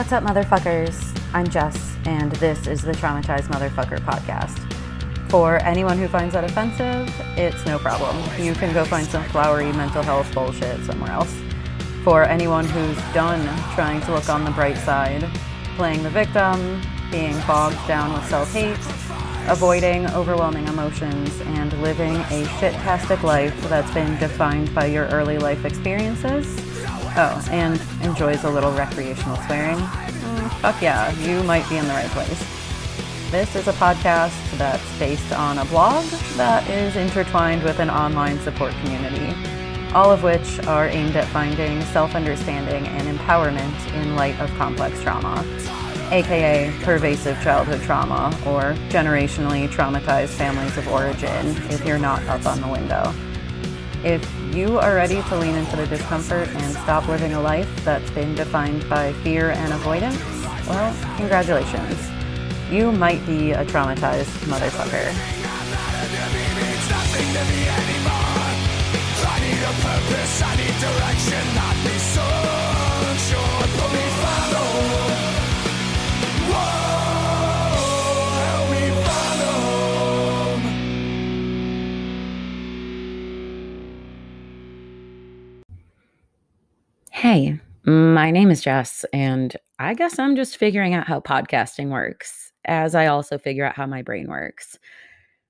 What's up, motherfuckers? I'm Jess, and this is the Traumatized Motherfucker podcast. For anyone who finds that offensive, it's no problem. You can go find some flowery mental health bullshit somewhere else. For anyone who's done trying to look on the bright side, playing the victim, being bogged down with self hate, avoiding overwhelming emotions, and living a shit-tastic life that's been defined by your early life experiences. Oh, and enjoys a little recreational swearing. Mm, fuck yeah, you might be in the right place. This is a podcast that's based on a blog that is intertwined with an online support community, all of which are aimed at finding self understanding and empowerment in light of complex trauma aka pervasive childhood trauma or generationally traumatized families of origin, if you're not up on the window. If you are ready to lean into the discomfort and stop living a life that's been defined by fear and avoidance, well, congratulations. You might be a traumatized motherfucker. I need direction, not be Hey, my name is Jess, and I guess I'm just figuring out how podcasting works, as I also figure out how my brain works.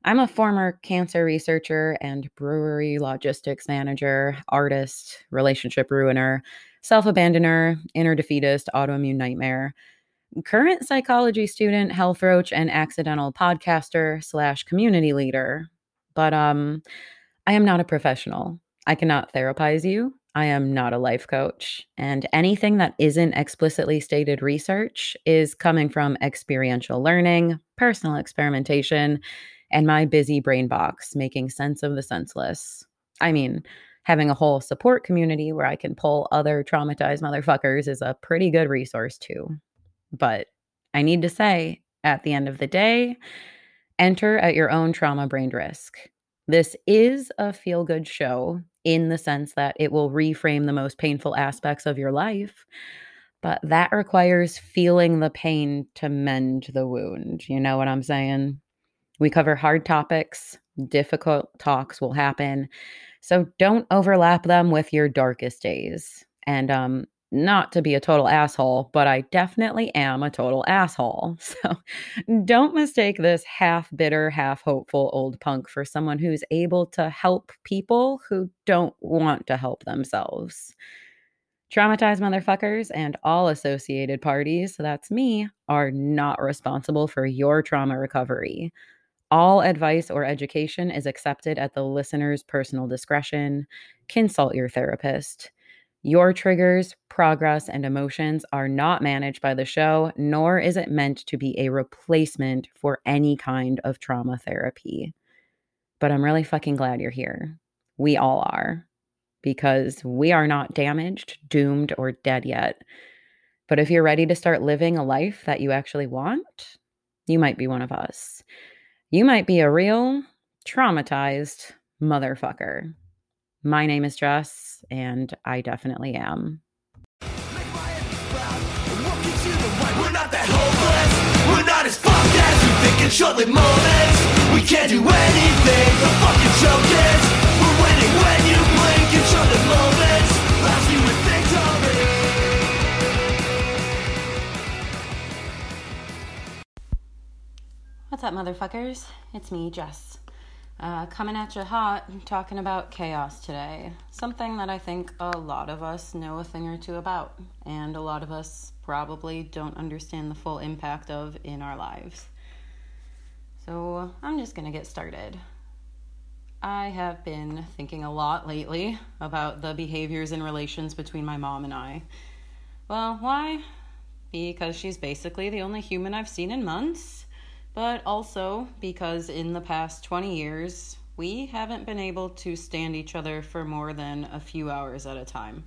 I'm a former cancer researcher and brewery logistics manager, artist, relationship ruiner, self abandoner, inner defeatist, autoimmune nightmare, current psychology student, health roach, and accidental podcaster slash community leader. But um, I am not a professional. I cannot therapize you. I am not a life coach. And anything that isn't explicitly stated research is coming from experiential learning, personal experimentation, and my busy brain box making sense of the senseless. I mean, having a whole support community where I can pull other traumatized motherfuckers is a pretty good resource too. But I need to say, at the end of the day, enter at your own trauma brained risk. This is a feel good show in the sense that it will reframe the most painful aspects of your life. But that requires feeling the pain to mend the wound. You know what I'm saying? We cover hard topics, difficult talks will happen. So don't overlap them with your darkest days. And um, not to be a total asshole, but I definitely am a total asshole. So don't mistake this half bitter, half hopeful old punk for someone who's able to help people who don't want to help themselves. Traumatized motherfuckers and all associated parties, so that's me, are not responsible for your trauma recovery. All advice or education is accepted at the listener's personal discretion. Consult your therapist. Your triggers, progress, and emotions are not managed by the show, nor is it meant to be a replacement for any kind of trauma therapy. But I'm really fucking glad you're here. We all are, because we are not damaged, doomed, or dead yet. But if you're ready to start living a life that you actually want, you might be one of us. You might be a real traumatized motherfucker. My name is Jess, and I definitely am. We're not that hopeless. We're not as fucked as you think in short-lived moments. We can't do anything. The fucking joke is we're winning when you blink in short-lived moments. Last you with victory. What's up, motherfuckers? It's me, Jess. Uh, coming at you hot, talking about chaos today. Something that I think a lot of us know a thing or two about, and a lot of us probably don't understand the full impact of in our lives. So I'm just gonna get started. I have been thinking a lot lately about the behaviors and relations between my mom and I. Well, why? Because she's basically the only human I've seen in months but also because in the past 20 years, we haven't been able to stand each other for more than a few hours at a time.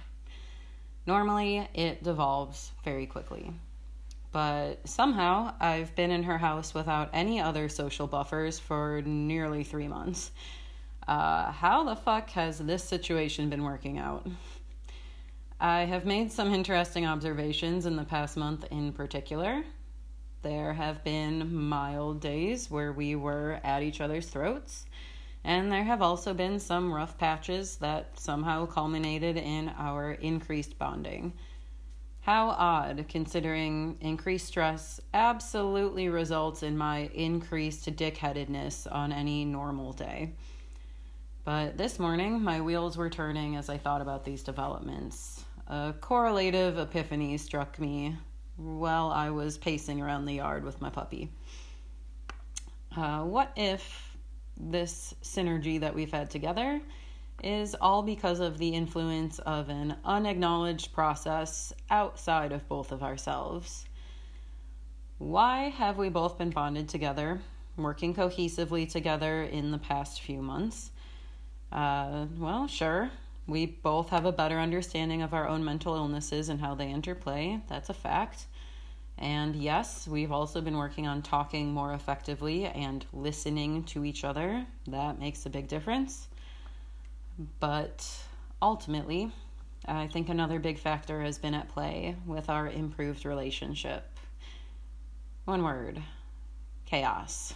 Normally, it devolves very quickly. But somehow, I've been in her house without any other social buffers for nearly three months. Uh, how the fuck has this situation been working out? I have made some interesting observations in the past month in particular. There have been mild days where we were at each other's throats, and there have also been some rough patches that somehow culminated in our increased bonding. How odd, considering increased stress absolutely results in my increased dickheadedness on any normal day. But this morning, my wheels were turning as I thought about these developments. A correlative epiphany struck me while I was pacing around the yard with my puppy. Uh, what if this synergy that we've had together is all because of the influence of an unacknowledged process outside of both of ourselves? Why have we both been bonded together, working cohesively together in the past few months? Uh, well, sure, we both have a better understanding of our own mental illnesses and how they interplay. That's a fact. And yes, we've also been working on talking more effectively and listening to each other. That makes a big difference. But ultimately, I think another big factor has been at play with our improved relationship. One word chaos.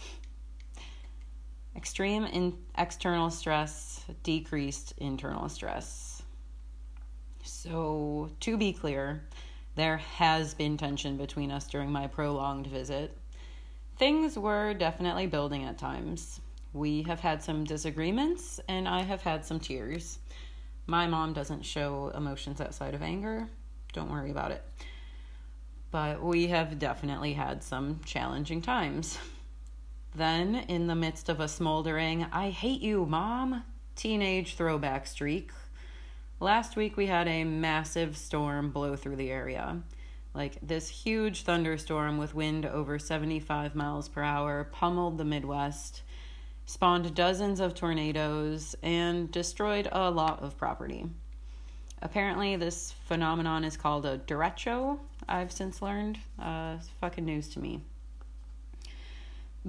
Extreme in external stress, decreased internal stress. So, to be clear, there has been tension between us during my prolonged visit. Things were definitely building at times. We have had some disagreements, and I have had some tears. My mom doesn't show emotions outside of anger. Don't worry about it. But we have definitely had some challenging times. Then, in the midst of a smoldering, I hate you, mom, teenage throwback streak, last week we had a massive storm blow through the area. Like this huge thunderstorm with wind over 75 miles per hour pummeled the Midwest, spawned dozens of tornadoes, and destroyed a lot of property. Apparently, this phenomenon is called a derecho, I've since learned. Uh, fucking news to me.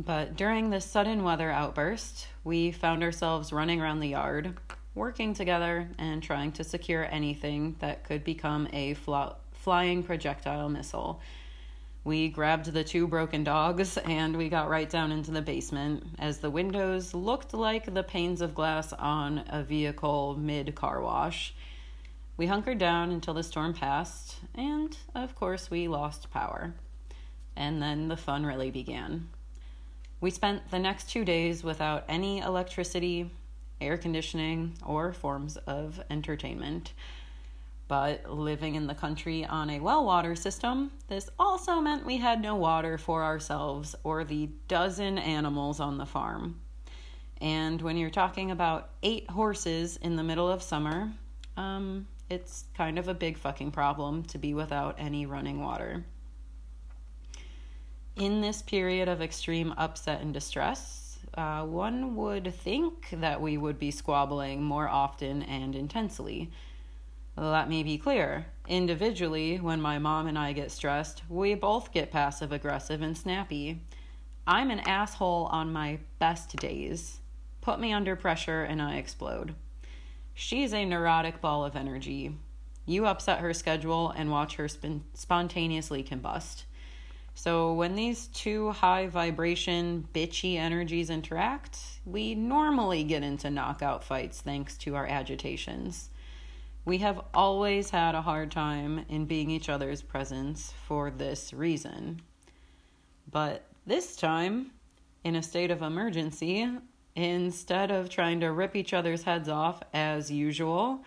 But during this sudden weather outburst, we found ourselves running around the yard, working together and trying to secure anything that could become a flying projectile missile. We grabbed the two broken dogs and we got right down into the basement as the windows looked like the panes of glass on a vehicle mid car wash. We hunkered down until the storm passed, and of course, we lost power. And then the fun really began. We spent the next two days without any electricity, air conditioning, or forms of entertainment. But living in the country on a well water system, this also meant we had no water for ourselves or the dozen animals on the farm. And when you're talking about eight horses in the middle of summer, um, it's kind of a big fucking problem to be without any running water in this period of extreme upset and distress, uh, one would think that we would be squabbling more often and intensely. Let me be clear. Individually, when my mom and I get stressed, we both get passive aggressive and snappy. I'm an asshole on my best days. Put me under pressure and I explode. She's a neurotic ball of energy. You upset her schedule and watch her spontaneously combust. So, when these two high vibration, bitchy energies interact, we normally get into knockout fights thanks to our agitations. We have always had a hard time in being each other's presence for this reason. But this time, in a state of emergency, instead of trying to rip each other's heads off as usual,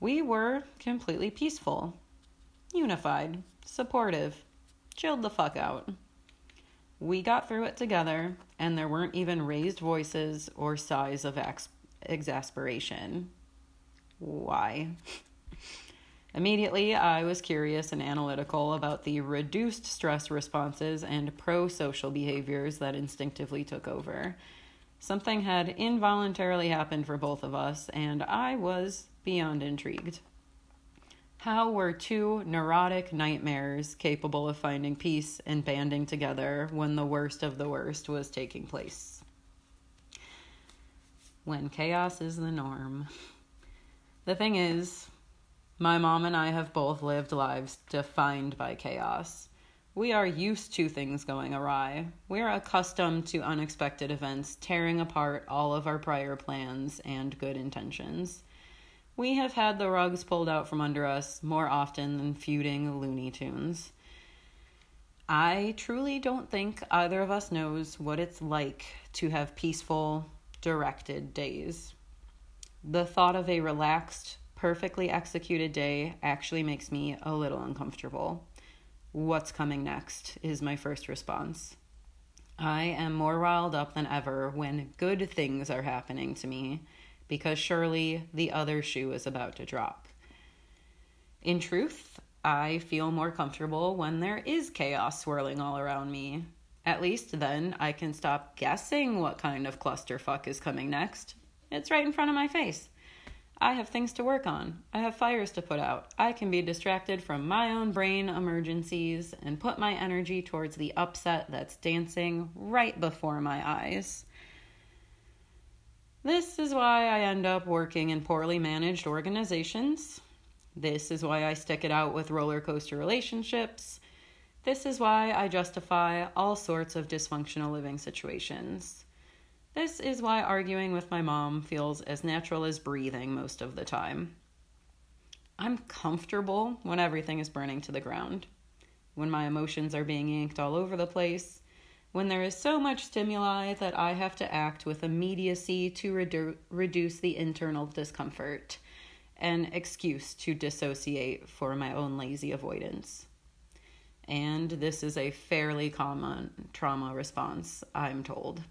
we were completely peaceful, unified, supportive chilled the fuck out. We got through it together, and there weren't even raised voices or sighs of ex- exasperation. Why? Immediately, I was curious and analytical about the reduced stress responses and pro social behaviors that instinctively took over. Something had involuntarily happened for both of us, and I was beyond intrigued. How were two neurotic nightmares capable of finding peace and banding together when the worst of the worst was taking place? When chaos is the norm. The thing is, My mom and I have both lived lives defined by chaos. We are used to things going awry. We are accustomed to unexpected events tearing apart all of our prior plans and good intentions. We have had the rugs pulled out from under us more often than feuding Looney Tunes. I truly don't think either of us knows what it's like to have peaceful, directed days. The thought of a relaxed, perfectly executed day actually makes me a little uncomfortable. What's coming next is my first response. I am more riled up than ever when good things are happening to me because surely the other shoe is about to drop. In truth, I feel more comfortable when there is chaos swirling all around me. At least then I can stop guessing what kind of clusterfuck is coming next. It's right in front of my face. I have things to work on. I have fires to put out. I can be distracted from my own brain emergencies and put my energy towards the upset that's dancing right before my eyes. This is why I end up working in poorly managed organizations. This is why I stick it out with roller coaster relationships. This is why I justify all sorts of dysfunctional living situations. This is why arguing with my mom feels as natural as breathing most of the time. I'm comfortable when everything is burning to the ground, when my emotions are being yanked all over the place, when there is so much stimuli that I have to act with immediacy to redu- reduce the internal discomfort, an excuse to dissociate for my own lazy avoidance. And this is a fairly common trauma response, I'm told.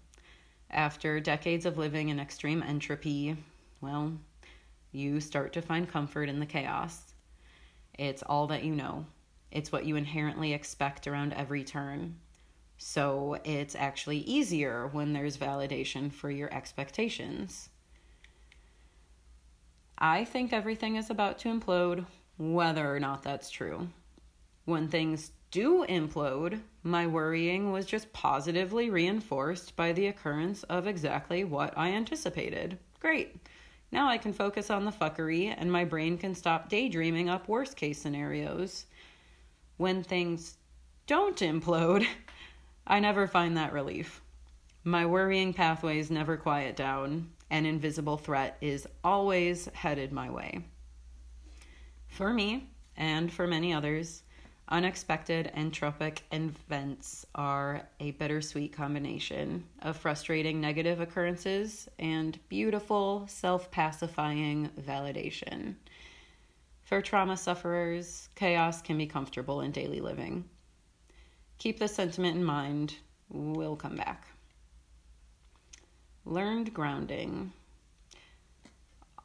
After decades of living in extreme entropy, well, you start to find comfort in the chaos. It's all that you know, it's what you inherently expect around every turn. So it's actually easier when there's validation for your expectations. I think everything is about to implode, whether or not that's true. When things do implode, my worrying was just positively reinforced by the occurrence of exactly what I anticipated. Great. Now I can focus on the fuckery and my brain can stop daydreaming up worst case scenarios. When things don't implode, I never find that relief. My worrying pathways never quiet down. An invisible threat is always headed my way. For me, and for many others, Unexpected entropic events are a bittersweet combination of frustrating negative occurrences and beautiful, self pacifying validation. For trauma sufferers, chaos can be comfortable in daily living. Keep this sentiment in mind. We'll come back. Learned grounding.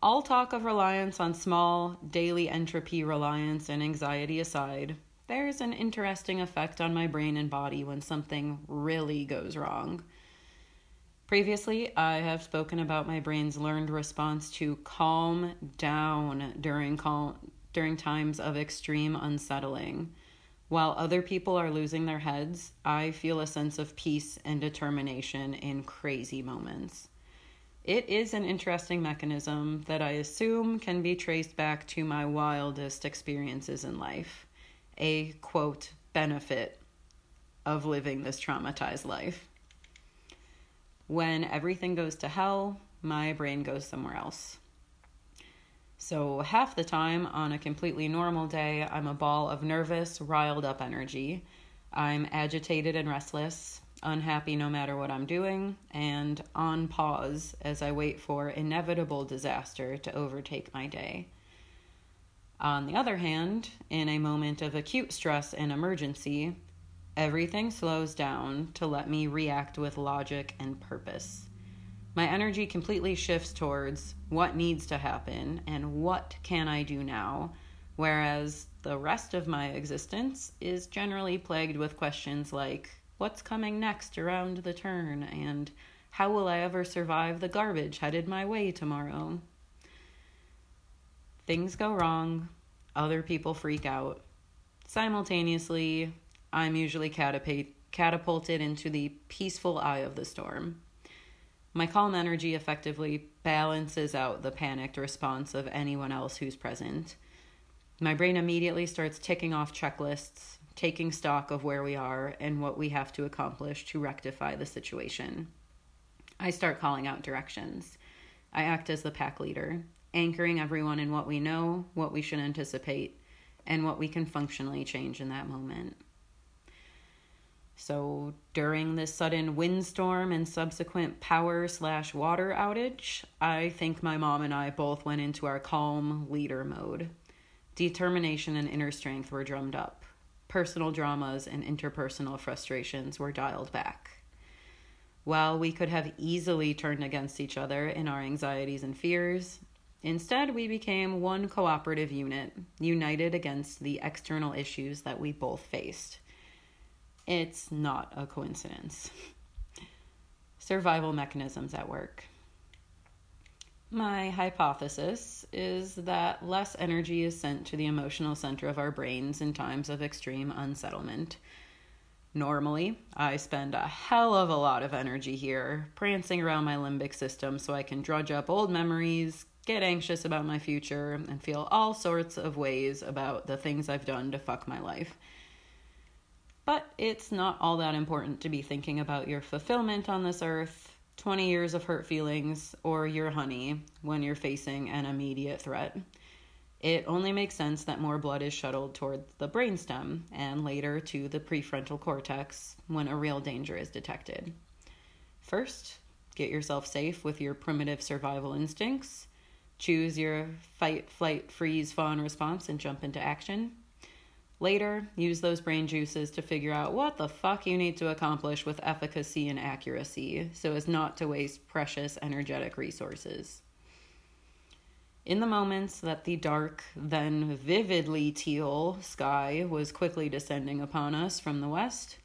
All talk of reliance on small, daily entropy reliance and anxiety aside, there's an interesting effect on my brain and body when something really goes wrong. Previously, I have spoken about my brain's learned response to calm down during during times of extreme unsettling. While other people are losing their heads, I feel a sense of peace and determination in crazy moments. It is an interesting mechanism that I assume can be traced back to my wildest experiences in life a quote benefit of living this traumatized life. When everything goes to hell, my brain goes somewhere else. So, half the time on a completely normal day, I'm a ball of nervous, riled up energy. I'm agitated and restless, unhappy no matter what I'm doing, and on pause as I wait for inevitable disaster to overtake my day. On the other hand, in a moment of acute stress and emergency, everything slows down to let me react with logic and purpose. My energy completely shifts towards what needs to happen and what can I do now, whereas the rest of my existence is generally plagued with questions like what's coming next around the turn and how will I ever survive the garbage headed my way tomorrow? Things go wrong, other people freak out. Simultaneously, I'm usually catapulted into the peaceful eye of the storm. My calm energy effectively balances out the panicked response of anyone else who's present. My brain immediately starts ticking off checklists, taking stock of where we are and what we have to accomplish to rectify the situation. I start calling out directions. I act as the pack leader, anchoring everyone in what we know, what we should anticipate, and what we can functionally change in that moment. So during this sudden windstorm and subsequent power slash water outage, I think my mom and I both went into our calm leader mode. Determination and inner strength were drummed up. Personal dramas and interpersonal frustrations were dialed back. While we could have easily turned against each other in our anxieties and fears, instead we became one cooperative unit, united against the external issues that we both faced. It's not a coincidence. Survival mechanisms at work. My hypothesis is that less energy is sent to the emotional center of our brains in times of extreme unsettlement. Normally, I spend a hell of a lot of energy here, prancing around my limbic system so I can drudge up old memories, get anxious about my future, and feel all sorts of ways about the things I've done to fuck my life. But it's not all that important to be thinking about your fulfillment on this earth, 20 years of hurt feelings, or your honey when you're facing an immediate threat. It only makes sense that more blood is shuttled toward the brainstem and later to the prefrontal cortex when a real danger is detected. First, get yourself safe with your primitive survival instincts. Choose your fight, flight, freeze, fawn response and jump into action. Later, use those brain juices to figure out what the fuck you need to accomplish with efficacy and accuracy so as not to waste precious energetic resources. In the moments that the dark, then vividly teal sky was quickly descending upon us from the west,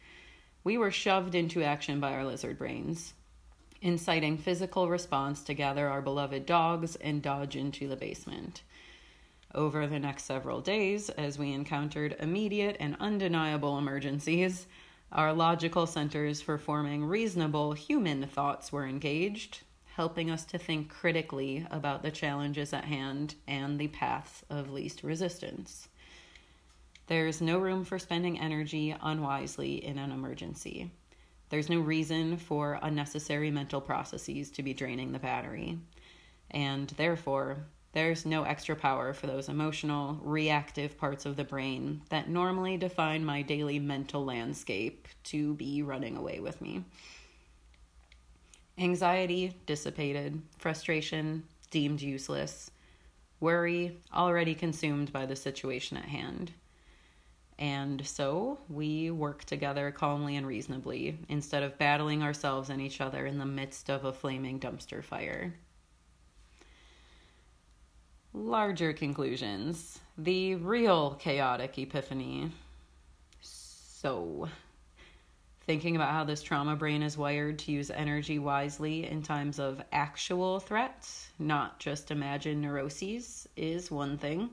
we were shoved into action by our lizard brains, inciting physical response to gather our beloved dogs and dodge into the basement over the next several days as we encountered immediate and undeniable emergencies. Our logical centers for forming reasonable human thoughts were engaged, helping us to think critically about the challenges at hand and the paths of least resistance. There's no room for spending energy unwisely in an emergency. There's no reason for unnecessary mental processes to be draining the battery. And therefore, there's no extra power for those emotional, reactive parts of the brain that normally define my daily mental landscape to be running away with me. Anxiety dissipated, frustration deemed useless, worry already consumed by the situation at hand. And so we work together calmly and reasonably instead of battling ourselves and each other in the midst of a flaming dumpster fire larger conclusions. The real chaotic epiphany. So, thinking about how this trauma brain is wired to use energy wisely in times of actual threats, not just imagined neuroses, is one thing.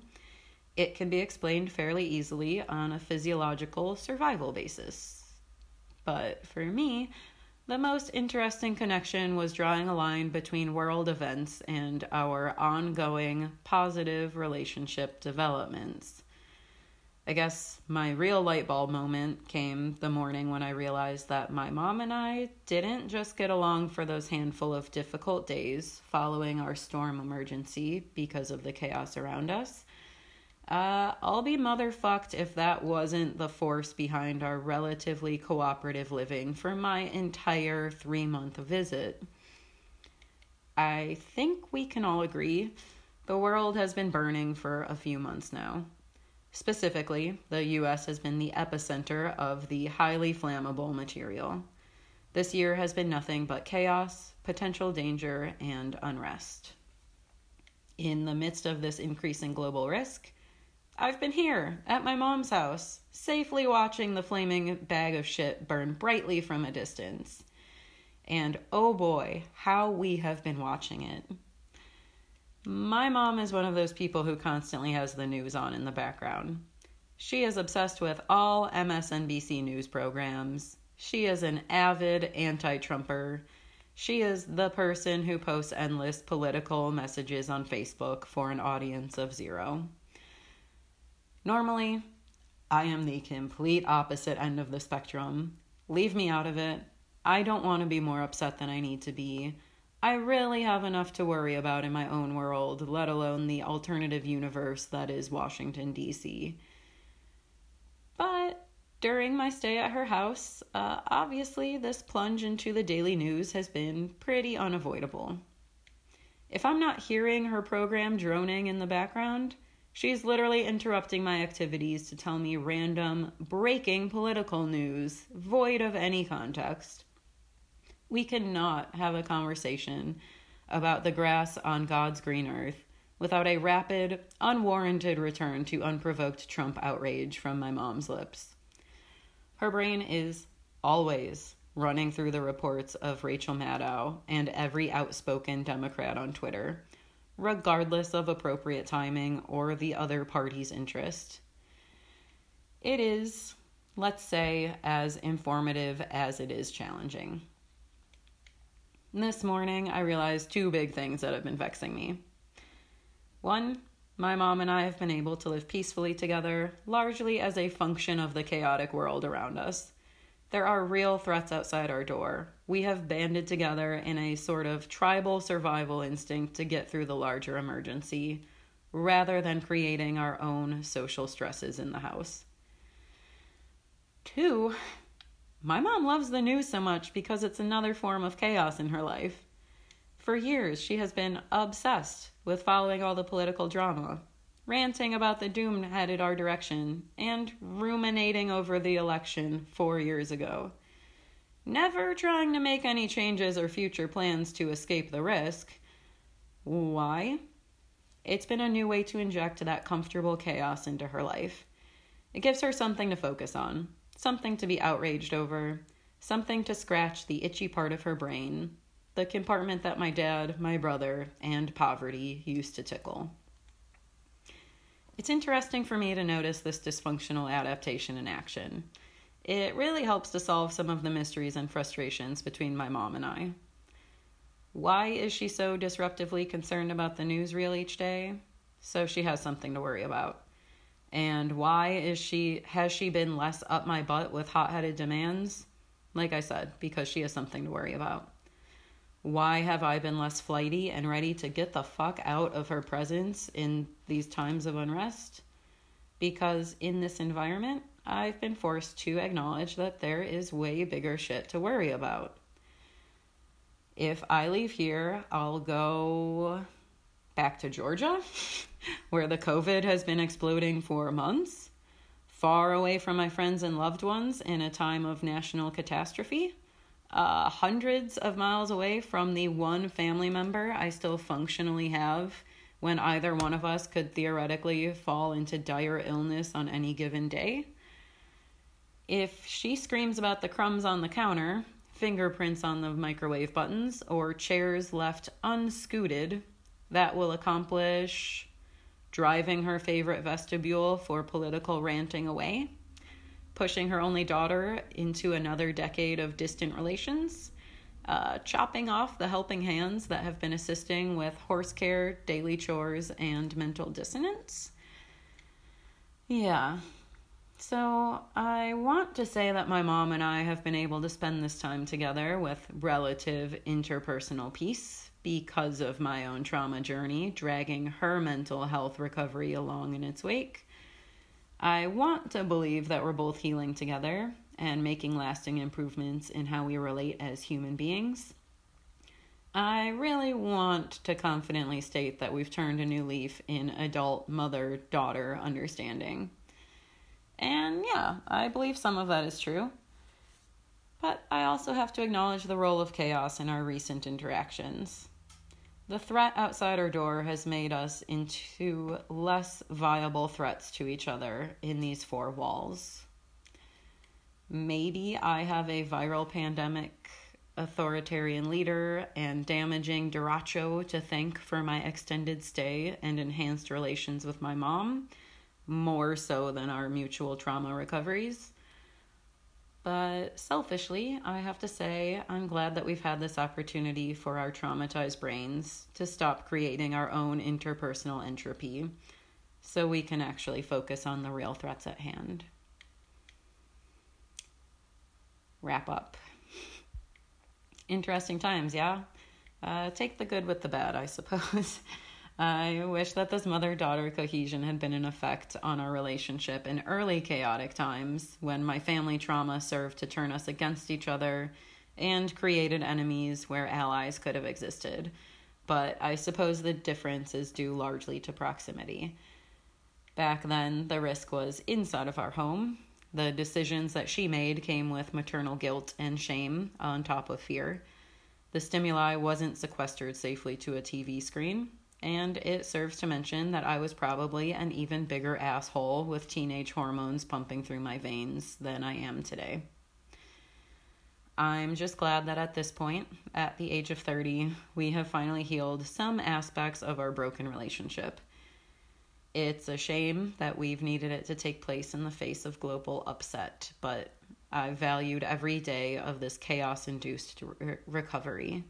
It can be explained fairly easily on a physiological survival basis. But for me, the most interesting connection was drawing a line between world events and our ongoing positive relationship developments. I guess my real light bulb moment came the morning when I realized that my mom and I didn't just get along for those handful of difficult days following our storm emergency because of the chaos around us. Uh, I'll be motherfucked if that wasn't the force behind our relatively cooperative living for my entire three month visit. I think we can all agree the world has been burning for a few months now. Specifically, the US has been the epicenter of the highly flammable material. This year has been nothing but chaos, potential danger, and unrest. In the midst of this increasing global risk, I've been here at my mom's house, safely watching the flaming bag of shit burn brightly from a distance. And oh boy, how we have been watching it. My mom is one of those people who constantly has the news on in the background. She is obsessed with all MSNBC news programs. She is an avid anti Trumper. She is the person who posts endless political messages on Facebook for an audience of zero. Normally, I am the complete opposite end of the spectrum. Leave me out of it. I don't want to be more upset than I need to be. I really have enough to worry about in my own world, let alone the alternative universe that is Washington, D.C. But during my stay at her house, uh, obviously this plunge into the daily news has been pretty unavoidable. If I'm not hearing her program droning in the background, she's literally interrupting my activities to tell me random, breaking political news, void of any context. We cannot have a conversation about the grass on God's green earth without a rapid, unwarranted return to unprovoked Trump outrage from my mom's lips. Her brain is always running through the reports of Rachel Maddow and every outspoken Democrat on Twitter, regardless of appropriate timing or the other party's interest. It is, let's say, as informative as it is challenging. This morning, I realized two big things that have been vexing me. One, my mom and I have been able to live peacefully together, largely as a function of the chaotic world around us. There are real threats outside our door. We have banded together in a sort of tribal survival instinct to get through the larger emergency, rather than creating our own social stresses in the house. Two, my mom loves the news so much because it's another form of chaos in her life. For years, she has been obsessed with following all the political drama, ranting about the doom headed our direction, and ruminating over the election four years ago. Never trying to make any changes or future plans to escape the risk. Why? It's been a new way to inject that comfortable chaos into her life. It gives her something to focus on something to be outraged over, something to scratch the itchy part of her brain, the compartment that my dad, my brother, and poverty used to tickle. It's interesting for me to notice this dysfunctional adaptation in action. It really helps to solve some of the mysteries and frustrations between my mom and I. Why is she so disruptively concerned about the newsreel each day? So she has something to worry about. And why is she has she been less up my butt with hot-headed demands? Like I said, because she has something to worry about. Why have I been less flighty and ready to get the fuck out of her presence in these times of unrest? Because in this environment, I've been forced to acknowledge that there is way bigger shit to worry about. If I leave here, I'll go back to Georgia, where the COVID has been exploding for months, far away from my friends and loved ones in a time of national catastrophe, uh, hundreds of miles away from the one family member I still functionally have when either one of us could theoretically fall into dire illness on any given day. If she screams about the crumbs on the counter, fingerprints on the microwave buttons, or chairs left unscooted that will accomplish driving her favorite vestibule for political ranting away, pushing her only daughter into another decade of distant relations, uh, chopping off the helping hands that have been assisting with horse care, daily chores, and mental dissonance. Yeah. So, I want to say that my mom and I have been able to spend this time together with relative interpersonal peace because of my own trauma journey, dragging her mental health recovery along in its wake. I want to believe that we're both healing together and making lasting improvements in how we relate as human beings. I really want to confidently state that we've turned a new leaf in adult mother daughter understanding. And yeah, I believe some of that is true. But I also have to acknowledge the role of chaos in our recent interactions. The threat outside our door has made us into less viable threats to each other in these four walls. Maybe I have a viral pandemic authoritarian leader and damaging derecho to thank for my extended stay and enhanced relations with my mom, more so than our mutual trauma recoveries. But selfishly, I have to say, I'm glad that we've had this opportunity for our traumatized brains to stop creating our own interpersonal entropy so we can actually focus on the real threats at hand. Wrap up. Interesting times, yeah? Uh, take the good with the bad, I suppose. I wish that this mother daughter cohesion had been in effect on our relationship in early chaotic times when my family trauma served to turn us against each other and created enemies where allies could have existed. But I suppose the difference is due largely to proximity. Back then, the risk was inside of our home. The decisions that she made came with maternal guilt and shame on top of fear. The stimuli wasn't sequestered safely to a TV screen, and it serves to mention that I was probably an even bigger asshole with teenage hormones pumping through my veins than I am today. I'm just glad that at this point, at the age of 30, we have finally healed some aspects of our broken relationship. It's a shame that we've needed it to take place in the face of global upset, but I valued every day of this chaos induced re- recovery.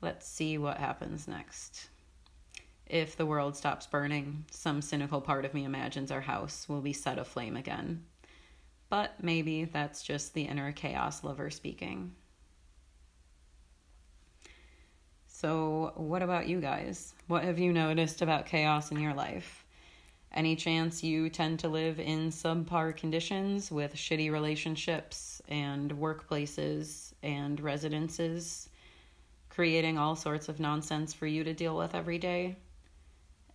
Let's see what happens next. If the world stops burning, some cynical part of me imagines our house will be set aflame again. But maybe that's just the inner chaos lover speaking. So, what about you guys? What have you noticed about chaos in your life? Any chance you tend to live in subpar conditions with shitty relationships and workplaces and residences, creating all sorts of nonsense for you to deal with every day?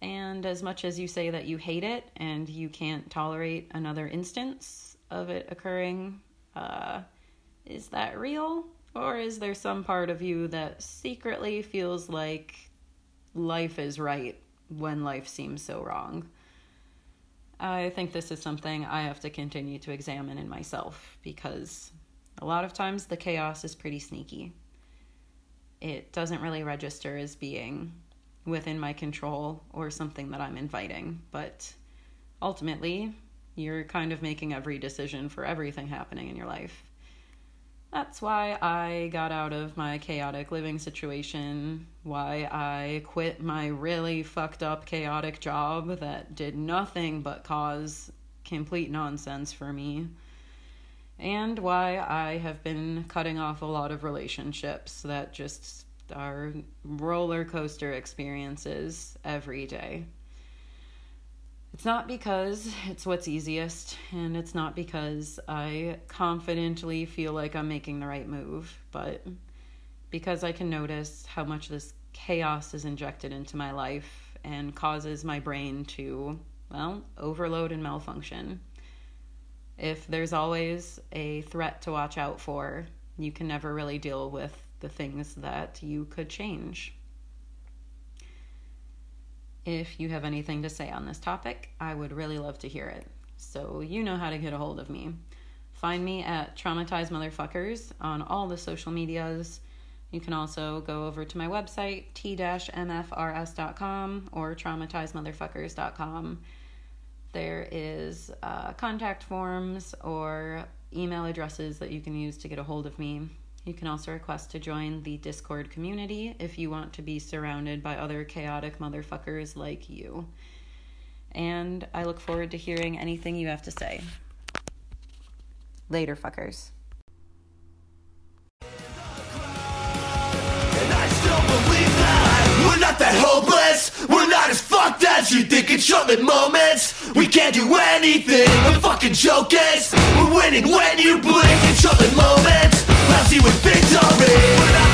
And as much as you say that you hate it and you can't tolerate another instance of it occurring, uh, is that real? Or is there some part of you that secretly feels like life is right when life seems so wrong? I think this is something I have to continue to examine in myself because a lot of times the chaos is pretty sneaky. It doesn't really register as being within my control or something that I'm inviting. But ultimately, you're kind of making every decision for everything happening in your life. That's why I got out of my chaotic living situation, why I quit my really fucked up chaotic job that did nothing but cause complete nonsense for me, and why I have been cutting off a lot of relationships that just our roller coaster experiences every day. It's not because it's what's easiest, and it's not because I confidently feel like I'm making the right move, but because I can notice how much this chaos is injected into my life and causes my brain to, well, overload and malfunction. If there's always a threat to watch out for, you can never really deal with the things that you could change. If you have anything to say on this topic, I would really love to hear it. So you know how to get a hold of me. Find me at Traumatized Motherfuckers on all the social medias. You can also go over to my website, t-mfrs.com or traumatizedmotherfuckers.com. There is uh, contact forms or email addresses that you can use to get a hold of me. You can also request to join the Discord community if you want to be surrounded by other chaotic motherfuckers like you. And I look forward to hearing anything you have to say. Later, fuckers. We're not that hopeless. We're not as fucked as you think in short-lived moments. We can't do anything. A fucking joke is we're winning when you blink in short-lived moments party with victory.